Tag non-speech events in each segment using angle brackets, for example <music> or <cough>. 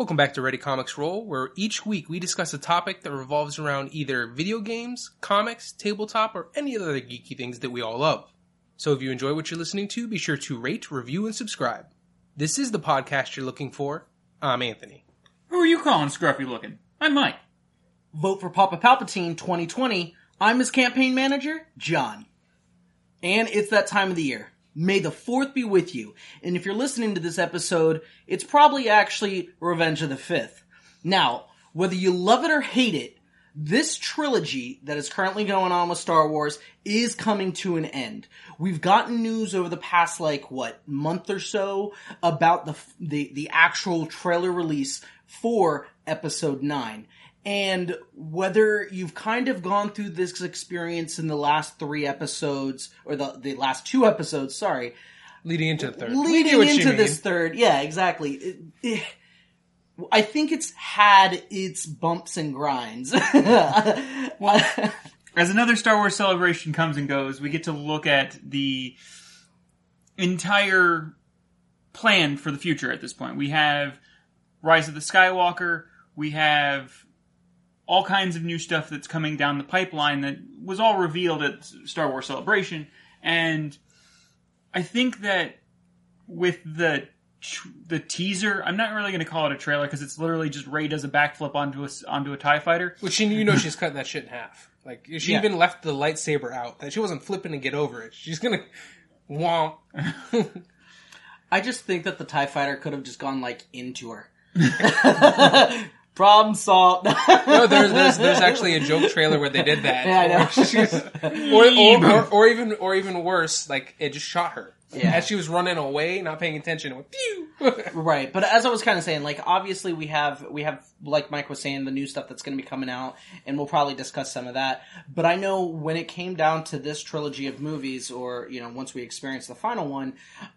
Welcome back to Ready Comics Roll, where each week we discuss a topic that revolves around either video games, comics, tabletop, or any other geeky things that we all love. So if you enjoy what you're listening to, be sure to rate, review, and subscribe. This is the podcast you're looking for. I'm Anthony. Who are you calling scruffy looking? I'm Mike. Vote for Papa Palpatine 2020. I'm his campaign manager, John. And it's that time of the year. May the 4th be with you. And if you're listening to this episode, it's probably actually Revenge of the 5th. Now, whether you love it or hate it, this trilogy that is currently going on with Star Wars is coming to an end. We've gotten news over the past like what month or so about the the the actual trailer release for episode 9. And whether you've kind of gone through this experience in the last 3 episodes or the the last 2 episodes, sorry, Leading into the third. Leading get what you into mean. this third, yeah, exactly. It- it- I think it's had its bumps and grinds. <laughs> Well, as another Star Wars celebration comes and goes, we get to look at the entire plan for the future at this point. We have Rise of the Skywalker, we have all kinds of new stuff that's coming down the pipeline that was all revealed at Star Wars Celebration, and I think that with the the teaser, I'm not really going to call it a trailer because it's literally just Rey does a backflip onto a s- onto a Tie Fighter. Which you you know she's cutting that shit in half. Like she Yeah. even left the lightsaber out. That she wasn't flipping to get over it. She's gonna <laughs> womp. <laughs> I just think that the TIE fighter could have just gone like into her. <laughs> Problem solved. No, there's, there's there's actually a joke trailer where they did that. Yeah, I know. <laughs> Or, or, or, or even or even worse, like it just shot her. Yeah. As she was running away, not paying attention, it went pew. <laughs> Right, but as I was kind of saying, like obviously we have we have like Mike was saying the new stuff that's going to be coming out, and we'll probably discuss some of that. But I know when it came down to this trilogy of movies, or you know, once we experience the final one,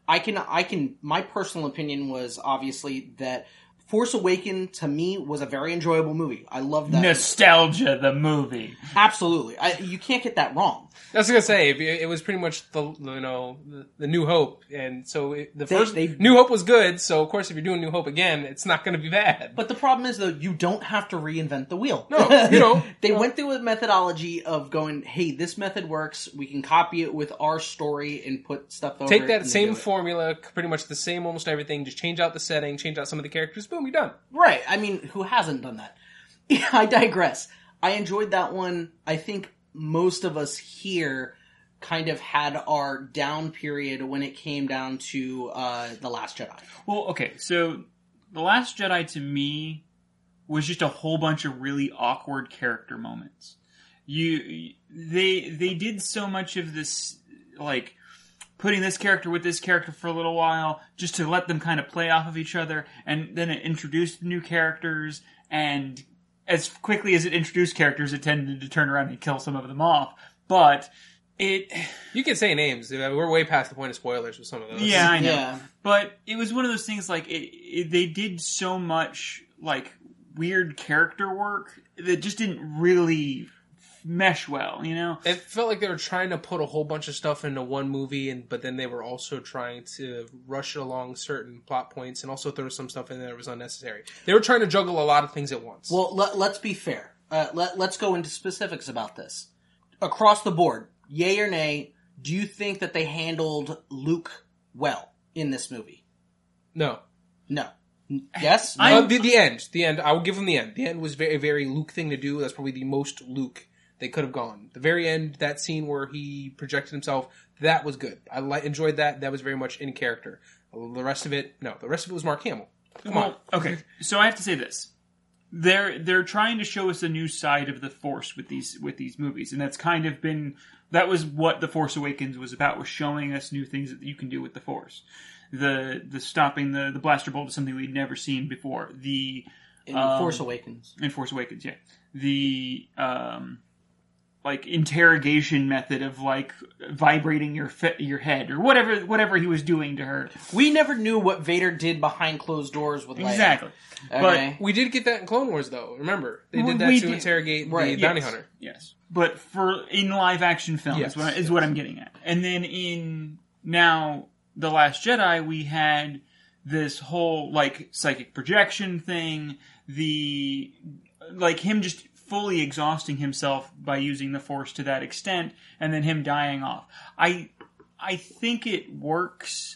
I can I can my personal opinion was obviously that Force Awaken to me was a very enjoyable movie. I loved that. Nostalgia, the movie. Absolutely, I, you can't get that wrong. I was gonna say it, it was pretty much the you know the, the New Hope, and so it, the They- first they- New Hope was good. So of course, if you're doing New Hope again, it's not gonna be bad. But the problem is, though, you don't have to reinvent the wheel. No, you don't. <laughs> they went through a methodology of going, "Hey, this method works. We can copy it with our story and put stuff over." Take that and same formula, pretty much the same almost everything. Just change out the setting, change out some of the characters. Boom, you're done. right? I mean, who hasn't done that? <laughs> I digress. I enjoyed that one. I think most of us here kind of had our down period when it came down to uh, the Last Jedi. Well, okay, so The Last Jedi to me was just a whole bunch of really awkward character moments. You they they did so much of this like putting this character with this character for a little while just to let them kind of play off of each other and then it introduced new characters and as quickly as it introduced characters it tended to turn around and kill some of them off. But it You can say names. We're way past the point of spoilers with some of those. yeah, I know. Yeah. But it was one of those things like it, it, they did so much like weird character work that just didn't really mesh well, you know. It felt like they were trying to put a whole bunch of stuff into one movie, and but then they were also trying to rush along certain plot points, and also throw some stuff in there that was unnecessary. They were trying to juggle a lot of things at once. Well, let, let's be fair. Uh, let, let's go into specifics about this. Across the board, yay or nay, do you think that they handled Luke well in this movie? no, No. Yes? I- Uh, the, the end, the end. I will give them the end. The end was very, very Luke thing to do. That's probably the most Luke they could have gone. The very end, that scene where he projected himself, that was good. I li- enjoyed that. That was very much in character. The rest of it, no. The rest of it was Mark Hamill. Come on. Okay. So I have to say this. They're they're trying to show us a new side of the Force with these with these movies, and that's kind of been that was what the Force Awakens was about was showing us new things that you can do with the Force. The the stopping the the blaster bolt is something we'd never seen before. The in um, Force Awakens. in Force Awakens, yeah. The um like interrogation method of like vibrating your fe- your head or whatever whatever he was doing to her. We never knew what Vader did behind closed doors with Leia. Exactly. Okay. We did get that in Clone Wars, though. Remember, they did that we to did. interrogate Right, the bounty Yes. hunter. Yes. But for in live action film Yes, is, what, is what I'm getting at. And then in now the Last Jedi, we had this whole like psychic projection thing, the like him just fully exhausting himself by using the force to that extent and then him dying off. I I think it works,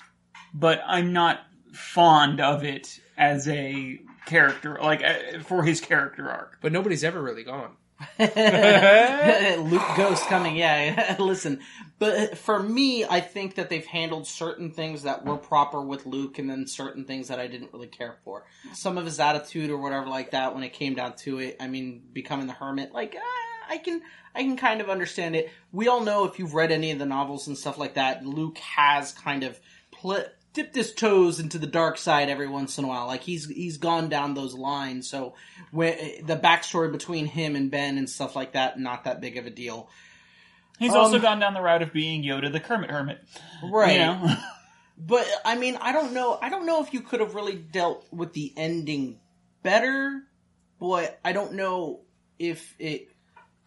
but I'm not fond of it as a character like uh, for his character arc. But nobody's ever really gone. <laughs> <laughs> Luke Ghost coming, yeah. <laughs> Listen, but for me, I think that they've handled certain things that were proper with Luke, and then certain things that I didn't really care for. Some of his attitude or whatever like that, when it came down to it, I mean, becoming the hermit, like ah, I can, I can kind of understand it. We all know if you've read any of the novels and stuff like that, Luke has kind of pl- dipped his toes into the dark side every once in a while. Like he's he's gone down those lines. So when the backstory between him and Ben and stuff like that, not that big of a deal. He's Um, also gone down the route of being Yoda the Kermit Hermit. Right. You know? <laughs> But I mean, I don't know. I don't know if you could have really dealt with the ending better. But I don't know if it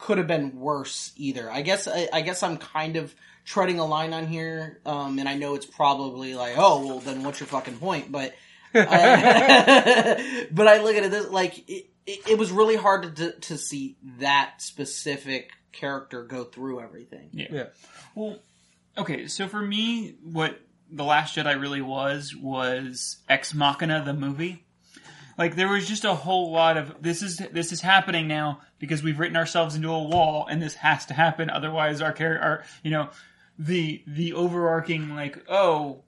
could have been worse either. I guess I, I guess I'm kind of treading a line on here, um, and I know it's probably like, oh, well, then what's your fucking point? But I, <laughs> but I look at it this like it, it, it was really hard to to see that specific character go through everything. yeah. Yeah. Well, okay, so for me, what The Last Jedi really was, was Ex Machina, the movie. Like, there was just a whole lot of, this is, this is happening now because we've written ourselves into a wall and this has to happen, otherwise our character, our, you know, the, the overarching, like, oh,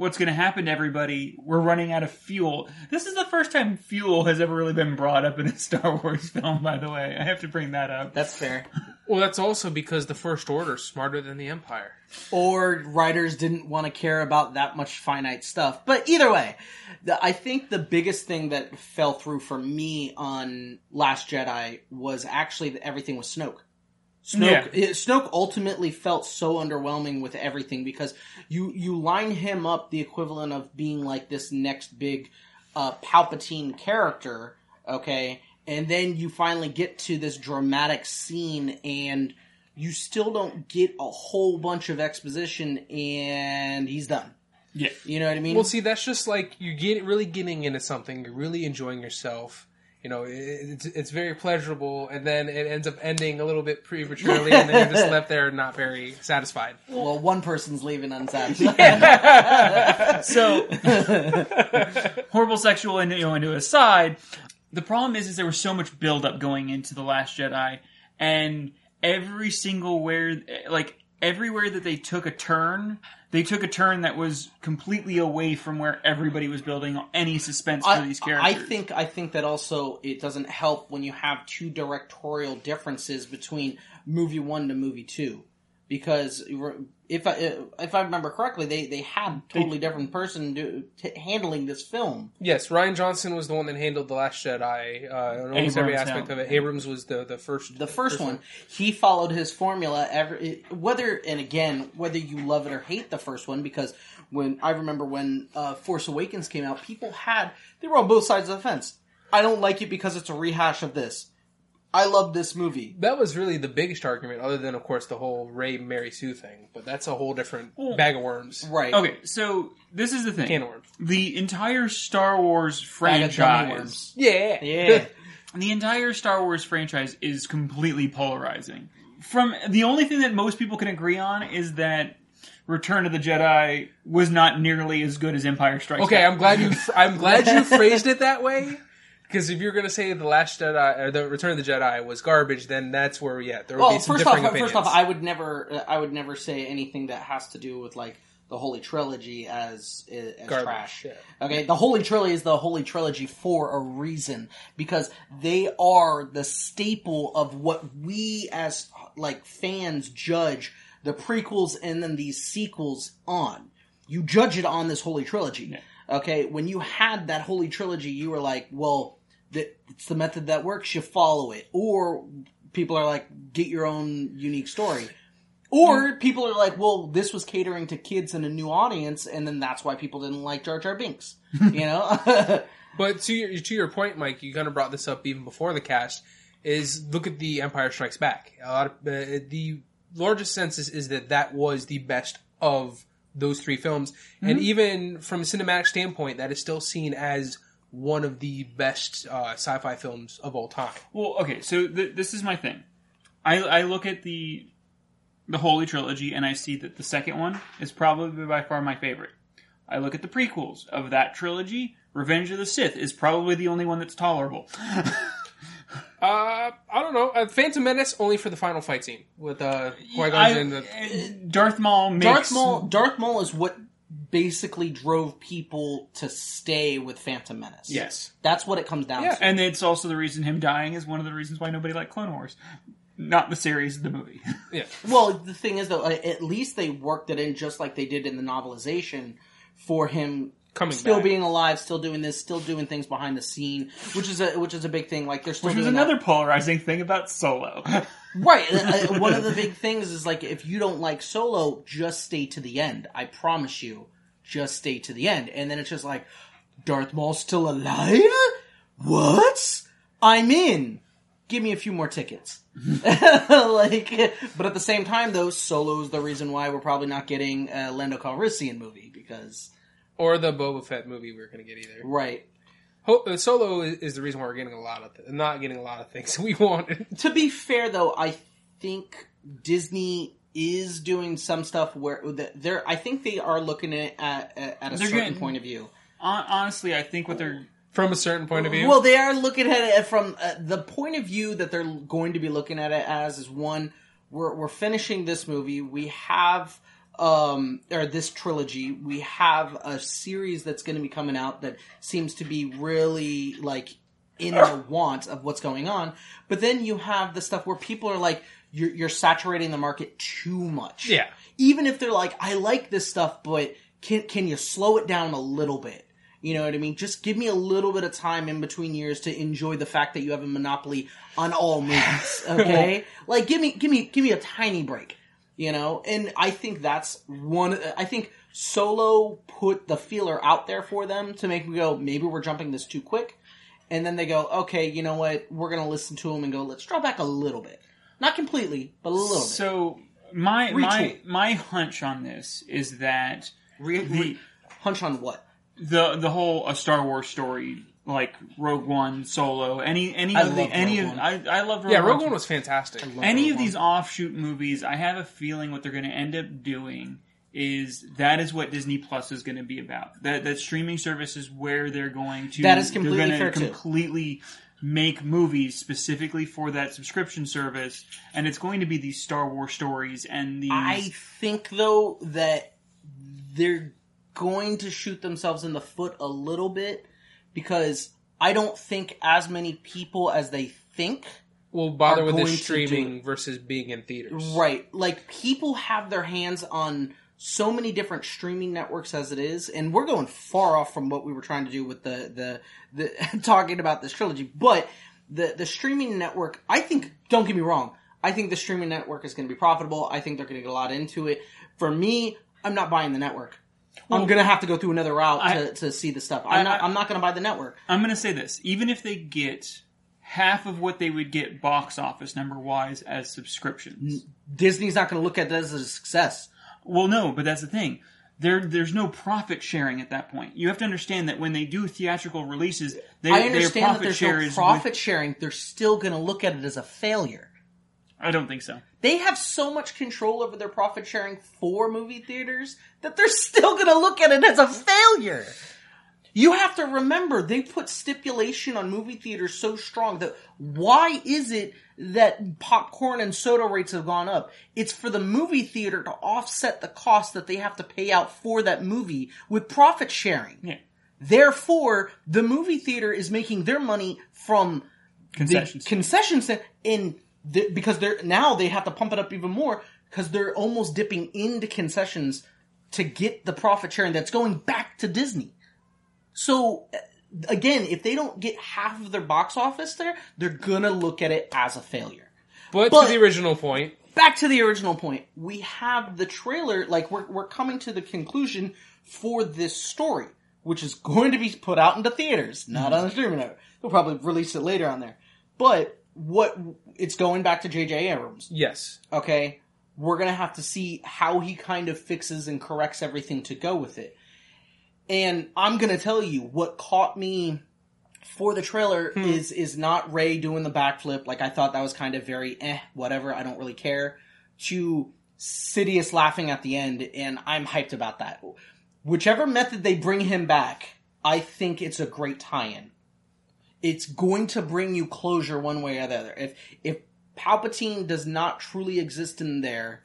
what's going to happen to everybody? We're running out of fuel. This is the first time fuel has ever really been brought up in a <laughs> Star Wars film, by the way. I have to bring that up. That's fair. Well, that's also because the First Order's smarter than the Empire. or writers didn't want to care about that much finite stuff. But either way, the, I think the biggest thing that fell through for me on Last Jedi was actually that everything with Snoke. Snoke, it- Snoke ultimately felt so underwhelming with everything because you you line him up the equivalent of being like this next big uh, Palpatine character, okay, and then you finally get to this dramatic scene and you still don't get a whole bunch of exposition and he's done. Yeah. You know what I mean? Well, see, that's just like you get really getting into something. You're really enjoying yourself. You know, it's it's very pleasurable, and then it ends up ending a little bit prematurely, and then you're just <laughs> left there not very satisfied. well, one person's leaving unsatisfied. <laughs> <laughs> So, horrible sexual innuendo aside, the problem is, is there was so much buildup going into the Last Jedi, and every single where, like everywhere that they took a turn, they took a turn that was completely away from where everybody was building any suspense for I, these I characters. think I think that also it doesn't help when you have two directorial differences between movie one to movie two, because if I if I remember correctly, they they had totally different person do, t- handling this film. Yes, Rian Johnson was the one that handled the Last Jedi. Uh, in almost every aspect yeah. of it. Abrams was the the first. The first one, he followed his formula. Every whether and again whether you love it or hate the first one, because when I remember when uh, Force Awakens came out, people had they were on both sides of the fence. I don't like it because it's a rehash of this. I love this movie. That was really the biggest argument, other than of course the whole Rey Mary Sue thing. But that's a whole different bag of worms. Right. Okay, so this is the thing: Can of worms. the entire Star Wars Bag of gummy franchise. Yeah, Yeah. <laughs> the entire Star Wars franchise is completely polarizing. From the only thing that most people can agree on is that Return of the Jedi was not nearly as good as Empire Strikes Okay, Back. I'm glad you. I'm glad you <laughs> phrased it that way. Because if you're going to say the Last Jedi or the Return of the Jedi was garbage, then that's where yeah there would Well, be some first off, opinions. first off, I would never, uh, I would never say anything that has to do with like the Holy Trilogy as as Garbage, trash. yeah. Okay, the Holy Trilogy is the Holy Trilogy for a reason because they are the staple of what we as like fans judge the prequels and then these sequels on. You judge it on this Holy Trilogy. Okay, when you had that Holy Trilogy, you were like, well, it's the method that works. You follow it, or people are like, get your own unique story. Or people are like, well, this was catering to kids and a new audience, and then that's why people didn't like Jar Jar Binks. <laughs> You know? <laughs> But to your to your point, Mike, you kind of brought this up even before the cast. Is look at the Empire Strikes Back. A lot of uh, the largest census is that that was the best of those three films, and even from a cinematic standpoint, that is still seen as one of the best uh, sci-fi films of all time. Well, okay, so th- this is my thing. I, I look at the the Holy Trilogy and I see that the second one is probably by far my favorite. I look at the prequels of that trilogy. Revenge of the Sith is probably the only one that's tolerable. <laughs> Uh, I don't know. Uh, Phantom Menace only for the final fight scene with uh, Qui-Gon and the. Darth Maul makes Darth Maul. Darth Maul is what basically drove people to stay with Phantom Menace. Yes. that's what it comes down Yeah. to. and it's also the reason him dying is one of the reasons why nobody liked Clone Wars. Not the series, the movie. <laughs> Yeah. Well, the thing is though, at least they worked it in just like they did in the novelization for him Coming still back. being alive, still doing this, still doing things behind the scene, which is a which is a big thing. Like they're still Which was doing another that. polarizing thing about Solo. <laughs> right. uh, One of the big things is like if you don't like Solo, just stay to the end. I promise you, just stay to the end. And then it's just like Darth Maul's still alive. What? I'm in. Give me a few more tickets. <laughs> like, but at the same time, though, Solo's the reason why we're probably not getting a Lando Calrissian movie because, Or the Boba Fett movie we are going to get either. right. Uh, Solo is, is the reason why we're getting a lot of th- not getting a lot of things <laughs> we wanted. To be fair, though, I think Disney is doing some stuff where they're. I think they are looking at at, at a They're certain getting- point of view. Honestly, I think what they're From a certain point of view. Well, they are looking at it from uh, the point of view that they're going to be looking at it as is one. We're we're finishing this movie. We have um or this trilogy. We have a series that's going to be coming out that seems to be really like in the <coughs> want of what's going on. But then you have the stuff where people are like, you're, you're saturating the market too much. Yeah. Even if they're like, I like this stuff, but can can you slow it down a little bit? You know what I mean? Just give me a little bit of time in between years to enjoy the fact that you have a monopoly on all <laughs> movies. Okay, like give me give me give me a tiny break. You know, and I think that's one. I think Solo put the feeler out there for them to make me go, maybe we're jumping this too quick, and then they go, okay, you know what? We're gonna listen to them and go, let's draw back a little bit, not completely, but a little bit. so my my Retool. my hunch on this is that Re- the re- hunch on what? the the whole a Star Wars story like Rogue One, Solo, any any I of the any Rogue of One. I I love Rogue yeah, Rogue One One was fantastic. any Rogue of these One. offshoot movies, I have a feeling what they're going to end up doing is that is what Disney Plus is going to be about. That that streaming service is where they're going to That is they're completely fair, too. Completely make movies specifically for that subscription service, and it's going to be these Star Wars stories and these. I think though that they're going to shoot themselves in the foot a little bit because I don't think as many people as they think. We'll bother with going the streaming versus being in theaters. Right. Like people have their hands on so many different streaming networks as it is, and we're going far off from what we were trying to do with the the, the <laughs> talking about this trilogy. But the the streaming network, I think, don't get me wrong, I think the streaming network is going to be profitable. I think they're going to get a lot into it. For me, I'm not buying the network. I'm going to have to go through another route I- to, to see the stuff. I'm I- not. I'm not going to buy the network. I'm going to say this: even if they get half of what they would get box office number wise as subscriptions. Disney's not going to look at that as a success. Well, no, but that's the thing. There, there's no profit sharing at that point. You have to understand that when they do theatrical releases, they, I their understand that profit there's share no profit sharing. They're still going to look at it as a failure. I don't think so. They have so much control over their profit sharing for movie theaters that they're still going to look at it as a failure. You have to remember they put stipulation on movie theaters so strong that why is it that popcorn and soda rates have gone up? It's for the movie theater to offset the cost that they have to pay out for that movie with profit sharing. Yeah. Therefore, the movie theater is making their money from Concessions. concessions in the, because they're now they have to pump it up even more because they're almost dipping into concessions to get the profit sharing that's going back to Disney. So again, if they don't get half of their box office there, they're gonna look at it as a failure. But, But- to the original point, Back to the original point, we have the trailer. Like we're we're coming to the conclusion for this story, which is going to be put out into theaters, not on the streaming network. They'll probably release it later on there. But what it's going back to J.J. Abrams. yes. Okay, we're gonna have to see how he kind of fixes and corrects everything to go with it. And I'm gonna tell you what caught me for the trailer Hmm. is is not Rey doing the backflip. Like I thought that was kind of very eh, whatever. I don't really care. To Sidious laughing at the end, and I'm hyped about that. Whichever method they bring him back, I think it's a great tie-in. It's going to bring you closure one way or the other. If if Palpatine does not truly exist in there,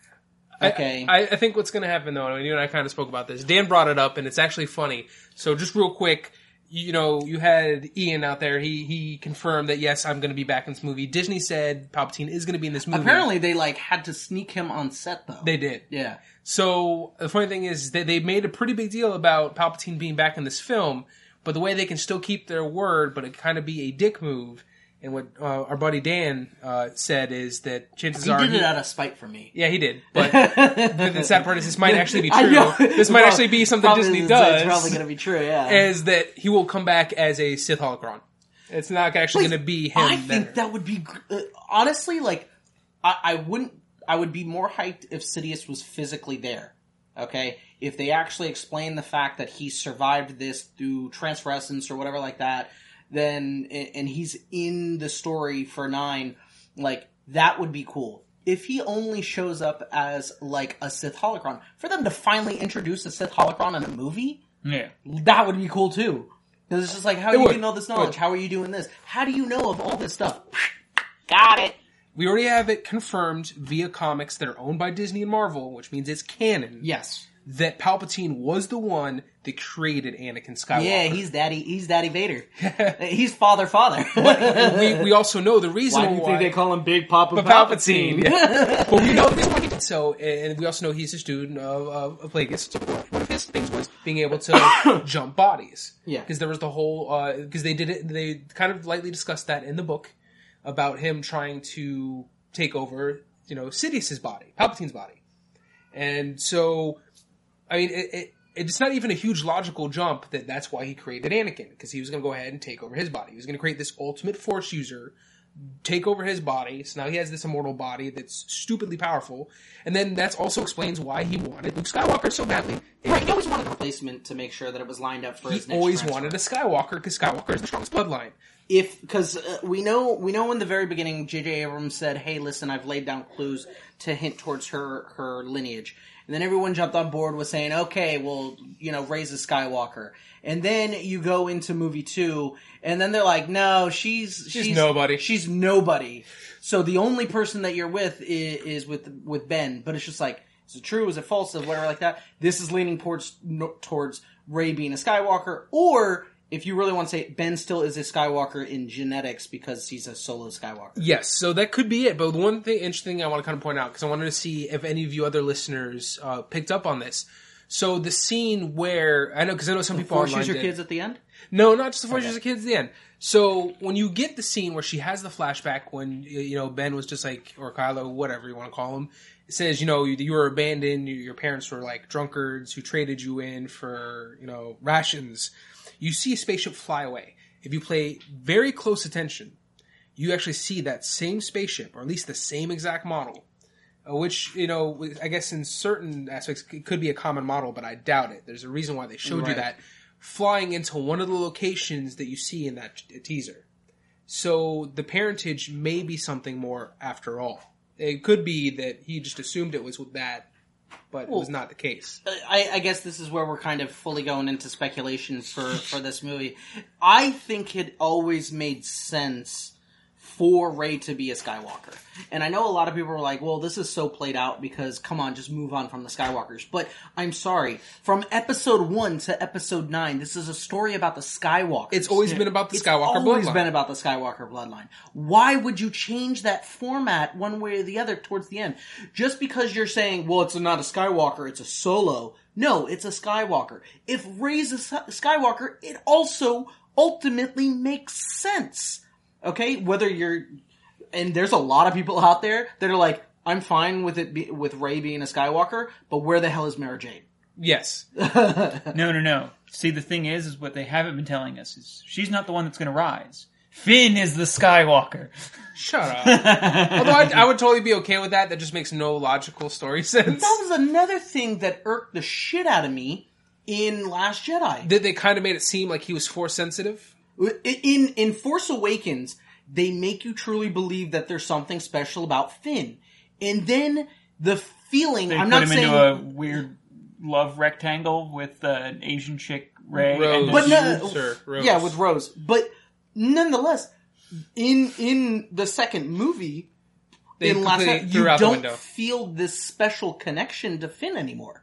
okay, I, I think what's going to happen though, and you and I kind of spoke about this. Dan brought it up, and it's actually funny. So just real quick, you know, you had Ian out there. He he confirmed that yes, I'm going to be back in this movie. Disney said Palpatine is going to be in this movie. apparently they like had to sneak him on set though. they did. yeah. So the funny thing is that they made a pretty big deal about Palpatine being back in this film, but the way they can still keep their word, but it kind of be a dick move. And what uh, our buddy Dan uh, said is that chances are He are did he- it out of spite for me. yeah, he did. <laughs> But the, sad part is this might actually be true. This might Well, actually be something Disney it's- does. It's probably going to be true. Yeah. is that he will come back as a Sith holocron. It's not actually going to be him. I think that would be uh, honestly like I, I wouldn't. I would be more hyped if Sidious was physically there. Okay, if they actually explain the fact that he survived this through transfer essence or whatever like that, then and he's in the story for nine, like that would be cool. If he only shows up as like a Sith holocron, for them to finally introduce a Sith holocron in a movie, Yeah. that would be cool too. Because it's just like, how are It you would. getting all this knowledge? How are you doing this? How do you know of all this stuff? <laughs> Got it. we already have it confirmed via comics that are owned by Disney and Marvel, which means it's canon. Yes. That Palpatine was the one that created Anakin Skywalker. Yeah, he's daddy. He's Daddy Vader. <laughs> he's Father Father. we, we also know the reason Why do you think they call him Big Papa Palpatine. Palpatine? Yeah. <laughs> but we know the reason why he did so, and we also know he's a student of, of, of Plagueis. So one of his things was being able to <coughs> jump bodies. Yeah. Because there was the whole, uh, because they did it, they kind of lightly discussed that in the book about him trying to take over, you know, Sidious's body, Palpatine's body. And so, I mean, it, it, it's not even a huge logical jump that that's why he created Anakin, because he was going to go ahead and take over his body. He was going to create this ultimate Force user, take over his body. So now he has this immortal body that's stupidly powerful. And then that also explains why he wanted Luke Skywalker so badly. Right, he always wanted a replacement to make sure that it was lined up for He his next always transfer. wanted a Skywalker because Skywalker is the strongest bloodline. if because uh, we know we know in the very beginning J.J. Abrams said, "Hey, listen, I've laid down clues to hint towards her her lineage," and then everyone jumped on board with saying, "Okay, well, you know, raise a Skywalker," and then you go into movie two, and then they're like, "No, she's she's, nobody. She's nobody." So the only person that you're with is, is with with Ben, but it's just like. Is it true? Is it false? It whatever like that? This is leaning towards no, towards Rey being a Skywalker, or if you really want to say it, Ben still is a Skywalker in genetics because he's a solo Skywalker. Yes, so that could be it. But the one thing interesting I want to kind of point out because I wanted to see if any of you other listeners uh, picked up on this. So the scene where I know because I know some people Force online user did. kids at the end. No, not just the Force user kids at the end. So when you get the scene where she has the flashback when you know Ben was just like or Kylo, whatever you want to call him, says you know you, you were abandoned, your parents were like drunkards who traded you in for you know rations. You see a spaceship fly away. If you pay very close attention, you actually see that same spaceship, or at least the same exact model, uh, which you know I guess in certain aspects it could be a common model, but I doubt it. There's a reason why they showed you that flying into one of the locations that you see in that t- teaser. So the parentage may be something more after all. It could be that he just assumed it was with that, but it was not the case. I, I guess this is where we're kind of fully going into speculation for for <laughs> this movie. I think it always made sense for Rey to be a Skywalker. And I know a lot of people are like, well, this is so played out because, come on, just move on from the Skywalkers. But I'm sorry. From episode 1 to episode 9, this is a story about the Skywalkers. It's always been about the It's Skywalker always bloodline. been about the Skywalker bloodline. Why would you change that format one way or the other towards the end? Just because you're saying, well, it's not a Skywalker, it's a solo. No, it's a Skywalker. If Rey's a Skywalker, it also ultimately makes sense. Okay, whether you're, and there's a lot of people out there that are like, I'm fine with it be, with Rey being a Skywalker, but where the hell is Mara Jade? Yes, <laughs> No, no, no. See, the thing is, is what they haven't been telling us is she's not the one that's going to rise. Finn is the Skywalker. Shut up. <laughs> Although I, I would totally be okay with that. That just makes no logical story sense. That was another thing that irked the shit out of me in Last Jedi. That they kind of made it seem like he was force sensitive. In in Force Awakens, they make you truly believe that there's something special about Finn, and then the feeling. They I'm put not him saying, into a weird love rectangle with uh, an Asian chick Rey. Rose. And but then- no, Rose. yeah, with Rose. But nonetheless, in in the second movie, They in Last completely Jedi, you don't feel this special connection to Finn anymore.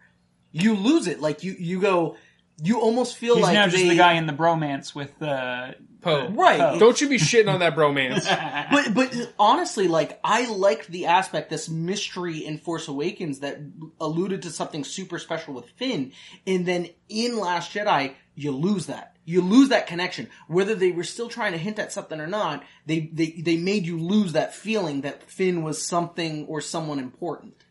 You lose it. Like you, you go. You almost feel He's like now just they, the guy in the bromance with uh, Poe. Right. Poe. <laughs> Don't you be shitting on that bromance. <laughs> But but honestly, like I liked the aspect, this mystery in Force Awakens that alluded to something super special with Finn, and then in Last Jedi, you lose that. You lose that connection. Whether they were still trying to hint at something or not, they they they made you lose that feeling that Finn was something or someone important.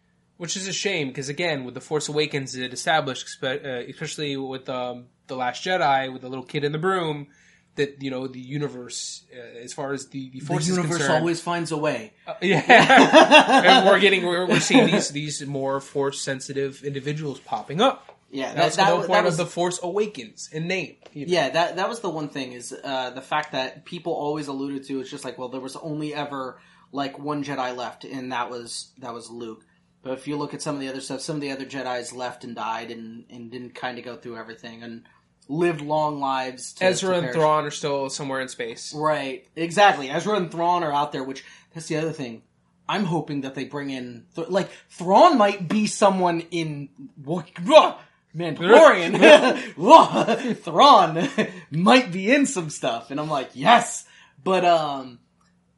Which is a shame because again, with the Force Awakens, it established, uh, especially with um, the Last Jedi, with the little kid in the broom, that you know the universe, uh, as far as the the The Force universe is concerned, always finds a way. Uh, <laughs> yeah, and we're getting we're, we're seeing these these more Force sensitive individuals popping up. Yeah, That's that, the that, whole that point was of the Force Awakens in name. you know. Yeah, that that was the one thing is uh, the fact that people always alluded to. It's just like, well, there was only ever like one Jedi left, and that was that was Luke. But if you look at some of the other stuff, some of the other Jedi's left and died, and and didn't kind of go through everything and lived long lives. To, Ezra to and perish. Thrawn are still somewhere in space. Right, exactly. Ezra and Thrawn are out there, which that's the other thing. I'm hoping that they bring in Th- like Thrawn might be someone in Mandalorian. <laughs> Thrawn might be in some stuff, and I'm like, yes. But um,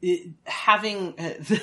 it, having uh, <laughs> the,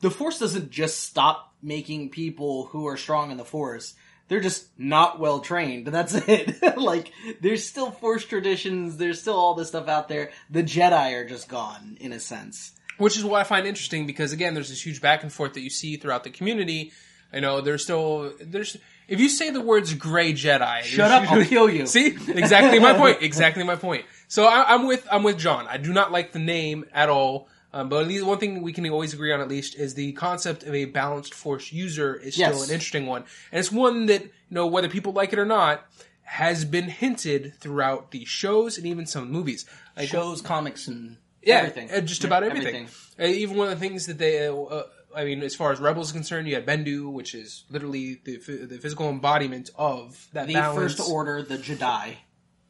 the Force doesn't just stop making people who are strong in the Force. They're just not well trained. <laughs> That's it. <laughs> like, there's still Force traditions. There's still all this stuff out there. The Jedi are just gone, in a sense. Which is what I find interesting because again, there's this huge back and forth that you see throughout the community. I know there's still there's if you say the words "gray Jedi," Shut up! I'll kill you. See, exactly my <laughs> point. Exactly my point. So I, I'm with I'm with John. I do not like the name at all. Um, but at least one thing we can always agree on, at least, is the concept of a balanced force user is still Yes. an interesting one, and it's one that you know whether people like it or not has been hinted throughout the shows and even some movies. Like, Shows, comics, and yeah, everything. uh, just about everything. Uh, even one of the things that they, uh, uh, I mean, as far as Rebels is concerned, you had Bendu, which is literally the, the physical embodiment of that The balance. First Order, the Jedi.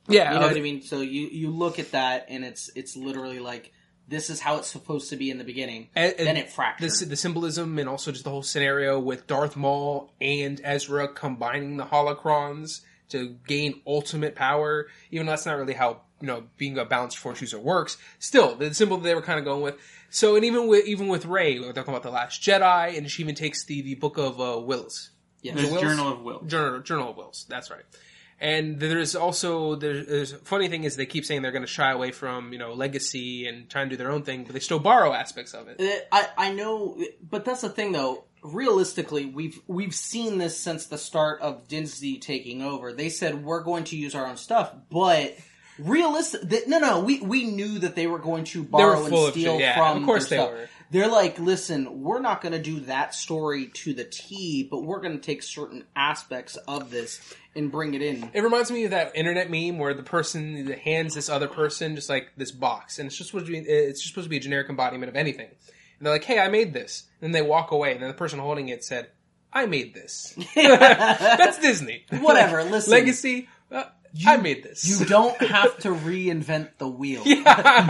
yeah, You know of- what I mean? So you you look at that, and it's it's literally like this is how it's supposed to be in the beginning. And- and then it fractured. the, the symbolism and also just the whole scenario with Darth Maul and Ezra combining the holocrons to gain ultimate power, even though that's not really how you know being a balanced force user works. Still, the symbol that they were kind of going with. So, and even with even with Rey, we're talking about the Last Jedi, and she even takes the the book of uh, Whills. Yes. the Whills? Journal of Whill. Journal, Journal of Whills. That's right. And there's also there's, there's funny thing is they keep saying they're going to shy away from you know legacy and try and do their own thing, but they still borrow aspects of it. Uh, I I know, but that's the thing though. Realistically, we've we've seen this since the start of Disney taking over. They said we're going to use our own stuff, but realistic. Th- no, no, we we knew that they were going to borrow and steal shit, yeah, from. of course they stuff. were. They're like, listen, we're not going to do that story to the T, but we're going to take certain aspects of this and bring it in. It reminds me of that internet meme where the person hands this other person just like this box, and it's just supposed to be it's just supposed to be a generic embodiment of anything. And they're like, "Hey, I made this," and then they walk away, and then the person holding it said, "I made this." <laughs> <laughs> That's Disney. Whatever, listen. Legacy. Uh, I made this. You don't <laughs> have to reinvent the wheel. <laughs>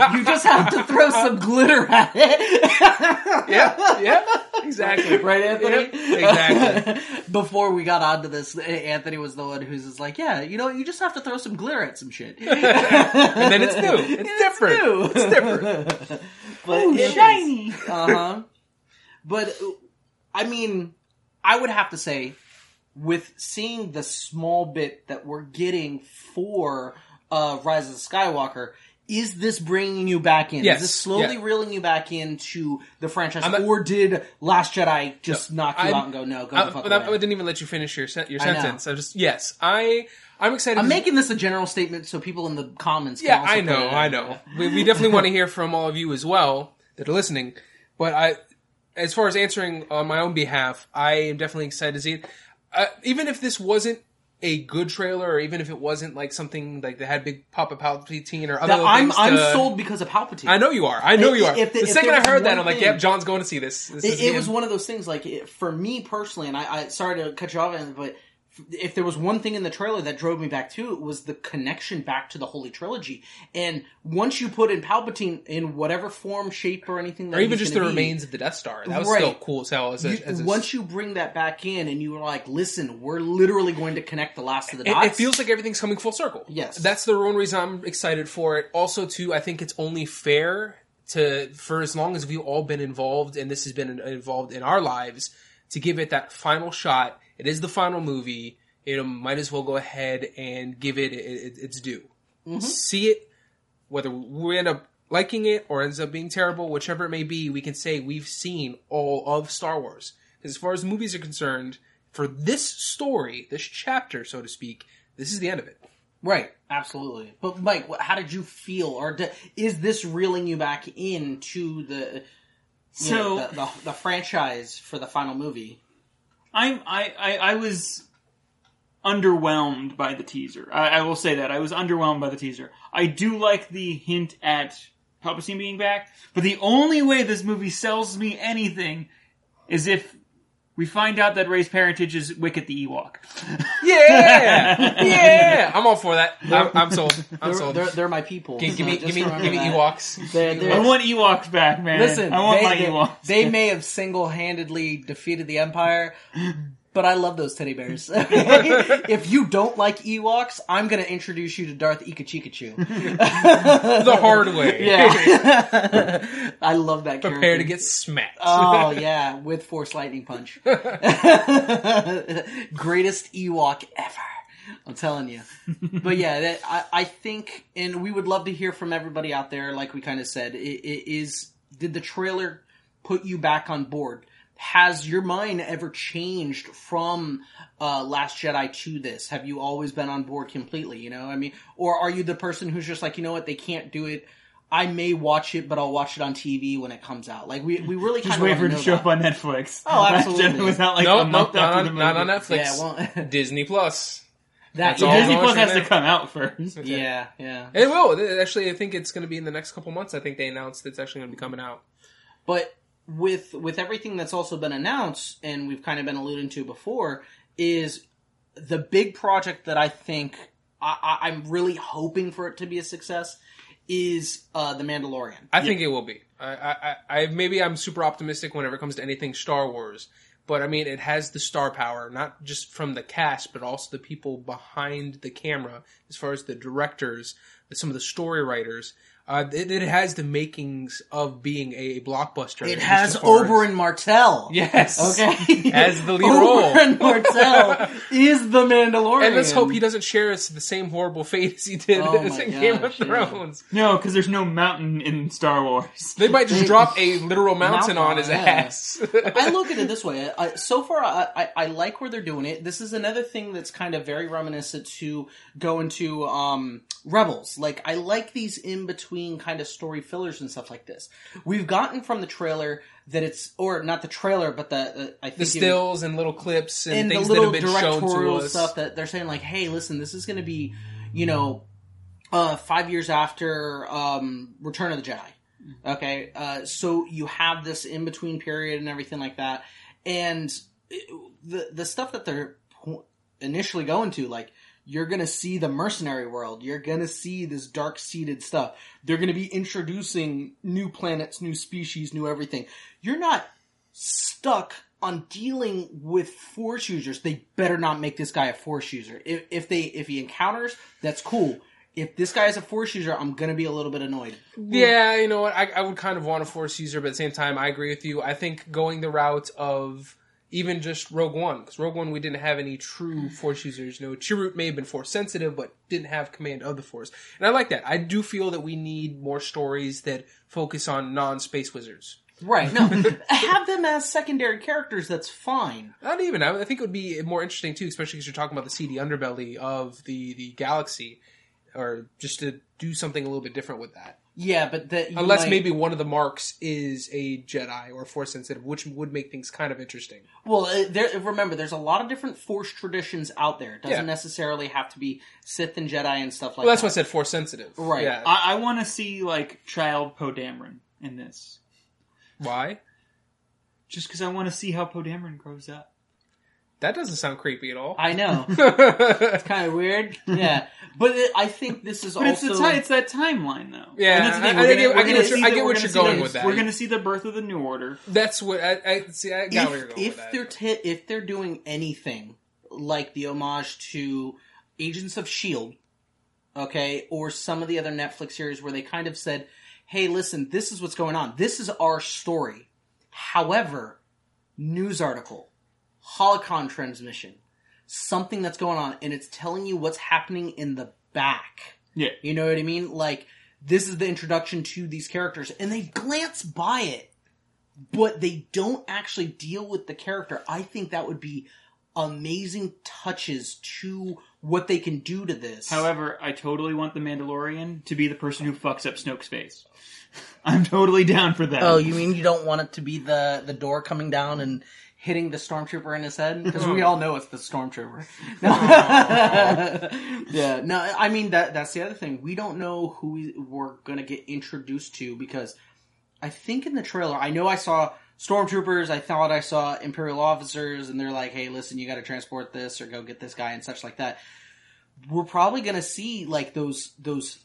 You just have to throw some glitter at it. <laughs> yeah, yeah, exactly. Right, Anthony? Yep, exactly. Before we got onto this, Anthony was the one who's just like, yeah, you know, you just have to throw some glitter at some shit. and then it's new. It's different. new. It's different. but Ooh, it shiny. Uh-huh. But, uh, I mean, I would have to say, with seeing the small bit that we're getting for uh, Rise of the Skywalker, is this bringing you back in? Yes, Is this slowly yeah. reeling you back into the franchise, I'm or did Last Jedi just knock you I'm- out and go, no, go I, fuck I, I didn't even let you finish your sen- your I know. sentence. I just yes, I I'm excited. I'm making this a general statement so people in the comments. Can Yeah, I know, I know. We, we definitely want to hear from all of you as well that are listening. But I, as far as answering on my own behalf, I am definitely excited to see it. Uh, even if this wasn't a good trailer, or even if it wasn't like something like that had big Papa Palpatine or other That I'm things I'm sold because of Palpatine. I know you are. I know If- you are. if the- the if second I heard that, I'm like, "Yep, John's going to see this." This is It, it was one of those things, like it, for me personally, and I, I sorry to cut you off, but if there was one thing in the trailer that drove me back to it was the connection back to the Holy Trilogy. And once you put in Palpatine in whatever form, shape, or anything, that or even just the be, remains of the Death Star. That was Right. still cool as hell. As a, you- as a, once you bring that back in, and you were like, "Listen, we're literally going to connect the last of the it, it feels like everything's coming full circle. Yes. that's the one reason I'm excited for it. Also, too, I think it's only fair to for as long as we've all been involved and this has been involved in our lives to give it that final shot. It is the final movie. You know, might as well go ahead and give it, it, it its due. Mm-hmm. See it, whether we end up liking it or ends up being terrible, whichever it may be. We can say we've seen all of Star Wars. As far as movies are concerned, for this story, this chapter, so to speak, this is the end of it. Right, absolutely. But Mike, how did you feel, or d is this reeling you back into the So know, the, the the franchise for the final movie? I'm I, I I was underwhelmed by the teaser. I, I will say that I was underwhelmed by the teaser. I do like the hint at Palpatine being back, but the only way this movie sells me anything is if we find out that Rey's parentage is Wicket the Ewok. Yeah, yeah, I'm all for that. I'm, I'm sold. I'm They're, sold. they're, they're my people. Give, give so me, just give me, remember give me that. Ewoks. They're- they're- I want Ewoks back, man. Listen, I want they, my they, Ewoks. they may have single-handedly defeated the Empire, but I love those teddy bears. <laughs> if you don't like Ewoks, I'm going to introduce you to Darth Ikachikachu. <laughs> The hard way. yeah, <laughs> I love that character. Prepare to get smacked. Oh yeah, with Force Lightning Punch. Greatest Ewok ever. I'm telling you. But yeah, that, I, I think, and we would love to hear from everybody out there. Like we kind of said, it, it is did the trailer put you back on board? Has your mind ever changed from uh, Last Jedi to this? Have you always been on board completely? You know, I mean, or are you the person who's just like, you know what, they can't do it. I may watch it, but I'll watch it on TV when it comes out. Like we, we really kind Just of wait for it to show that. up on Netflix. <laughs> Oh, Last absolutely. Jedi was out like no, a month not after on, the movie. not on Netflix. Yeah, well, <laughs> <laughs> Disney Plus. that That's yeah, Disney Plus has to come out first. yeah, yeah. It will. Actually, I think it's going to be in the next couple months. I think they announced it's actually going to be coming out. But with with everything that's also been announced, and we've kind of been alluding to before, is the big project that I think I, I'm really hoping for it to be a success is uh, the Mandalorian. I think it will be. I, I, I maybe I'm super optimistic whenever it comes to anything Star Wars, but I mean it has the star power, not just from the cast, but also the people behind the camera, as far as the directors, some of the story writers. Uh, it, it has the makings of being a blockbuster. It has Oberyn Martell. Yes. Okay. As the lead role. Oberyn Martell <laughs> is the Mandalorian. And let's hope he doesn't share us the same horrible fate as he did Oh <laughs> in my Game of gosh, yeah. Thrones. No, because there's no mountain in Star Wars. They might just drop a <laughs> literal mountain, Mountain on on, his yeah. ass. I look at it this way. I, so far, I, I, I like where they're doing it. This is another thing that's kind of very reminiscent to go into um, Rebels. Like, I like these in between kind of story fillers and stuff like this. We've gotten from the trailer that it's, or not the trailer, but the, uh, I think the it- stills and little clips and, and the things that little have been shown to directorial stuff that they're saying like, hey, listen, this is going to be, you know, uh, five years after um, Return of the Jedi. Okay, uh, so you have this in between period and everything like that, and it- the the stuff that they're initially going to like. You're gonna see the mercenary world. You're gonna see this dark seeded stuff. They're gonna be introducing new planets, new species, new everything. You're not stuck on dealing with force users. They better not make this guy a force user. If, if they if he encounters, that's cool. If this guy is a force user, I'm gonna be a little bit annoyed. Yeah, you know what? I, I would kind of want a force user, but at the same time, I agree with you. I think going the route of even just Rogue One, because Rogue One we didn't have any true Force users. You know, Chirrut may have been Force sensitive, but didn't have command of the Force, and I like that. I do feel that we need more stories that focus on non-space wizards. Right. No, <laughs> have them as secondary characters. That's fine. Not even. I I think it would be more interesting too, especially because you're talking about the seedy underbelly of the the galaxy, or just to do something a little bit different with that. Yeah, but that Unless might- maybe one of the marks is a Jedi or Force sensitive, which would make things kind of interesting. Well, uh, there, remember, there's a lot of different Force traditions out there. It doesn't Yeah. necessarily have to be Sith and Jedi and stuff like that. Well, that's that. why I said Force sensitive. Right. Yeah. I, I want to see like child Poe Dameron in this, why? just because I want to see how Poe Dameron grows up. That doesn't sound creepy at all. I know. <laughs> it's kind of weird. Yeah, but it, I think this is But it's also the ti- it's that timeline though. Yeah, And that's the thing, I- we're I gonna- get- I we're get gonna what see you're- I the- get what gonna you're going the- with that. We're going to see the birth of the New Order. that's what I, I see. I got where you're if, going if with they're t- if they're doing anything like the homage to Agents of Shield, okay, or some of the other Netflix series where they kind of said, "Hey, listen, this is what's going on. This is our story." However, news article, holocron transmission, something that's going on, and it's telling you what's happening in the back. Yeah. You know what I mean? Like this is the introduction to these characters, and they glance by it, but they don't actually deal with the character. I think that would be amazing touches to what they can do to this. However, I totally want the Mandalorian to be the person who fucks up Snoke's face. <laughs> I'm totally down for that. oh, you mean you don't want it to be the the door coming down and hitting the stormtrooper in his head? Because we oh. all know it's the stormtrooper. <laughs> No. Oh. yeah, no. I mean that that's the other thing. We don't know who we- we're gonna get introduced to because I think in the trailer, I know I saw stormtroopers. I thought I saw imperial officers, and they're like, "Hey, listen, you got to transport this or go get this guy and such like that." We're probably gonna see like those those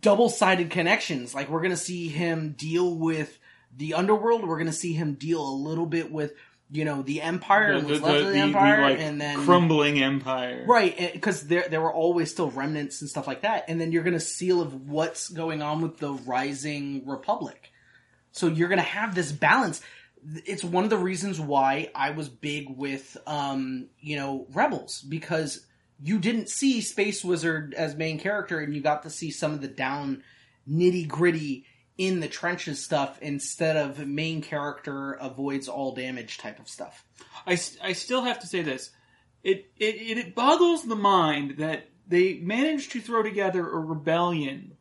double sided connections. Like we're gonna see him deal with the underworld. We're gonna see him deal a little bit with you know the empire the, and the, what's left the, of the, the, empire, like, and then crumbling empire. Right, because there there were always still remnants and stuff like that, and then you're going to seal of what's going on with the rising republic. So you're going to have this balance. It's one of the reasons why I was big with, um, you know, Rebels because you didn't see Space Wizard as main character, and you got to see some of the down nitty gritty in the trenches stuff instead of main character avoids all damage type of stuff. I, I still have to say this. It, it it boggles the mind that they managed to throw together a rebellion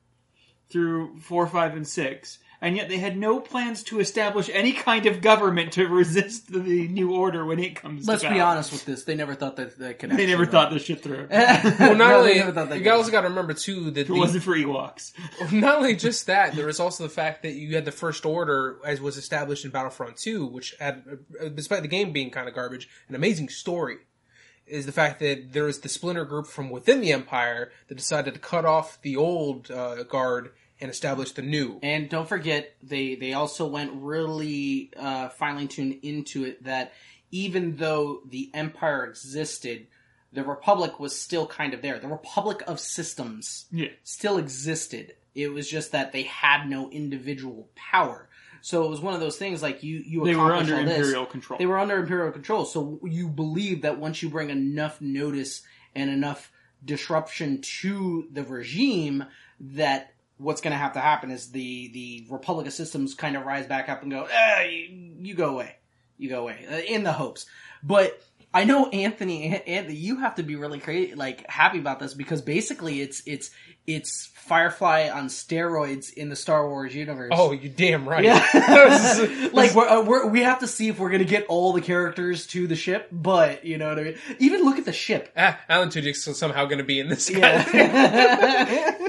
through four, five, and six, and yet they had no plans to establish any kind of government to resist the new order when it comes. Let's to be honest with this. They never thought that they could. They never actually thought this shit through. <laughs> Well, not No, only they you could. also got to remember too that If it the, wasn't for Ewoks. <laughs> not only just that, there was also the fact that you had the First Order as was established in Battlefront 2, which had, uh, despite the game being kind of garbage, an amazing story. Is the fact that there was the splinter group from within the Empire that decided to cut off the old uh, guard and establish the new. And don't forget, they they also went really uh, finely tuned into it that even though the Empire existed, the Republic was still kind of there. The Republic of Systems Yeah. still existed. It was just that they had no individual power. So it was one of those things like you you They were under all this. Imperial control. They were under imperial control. So you believe that once you bring enough notice and enough disruption to the regime, that what's going to have to happen is the the Republic of Systems kind of rise back up and go, ah, you, you go away, you go away, uh, in the hopes. But I know Anthony, Anthony, you have to be really crazy, like happy about this because basically it's it's it's Firefly on steroids in the Star Wars universe. Oh, you damn right. Yeah, <laughs> <laughs> like we're, uh, we're, we have to see if we're gonna get all the characters to the ship, but you know what I mean. Even look at the ship. ah, Alan Tudyk's somehow going to be in this. Yeah. <laughs>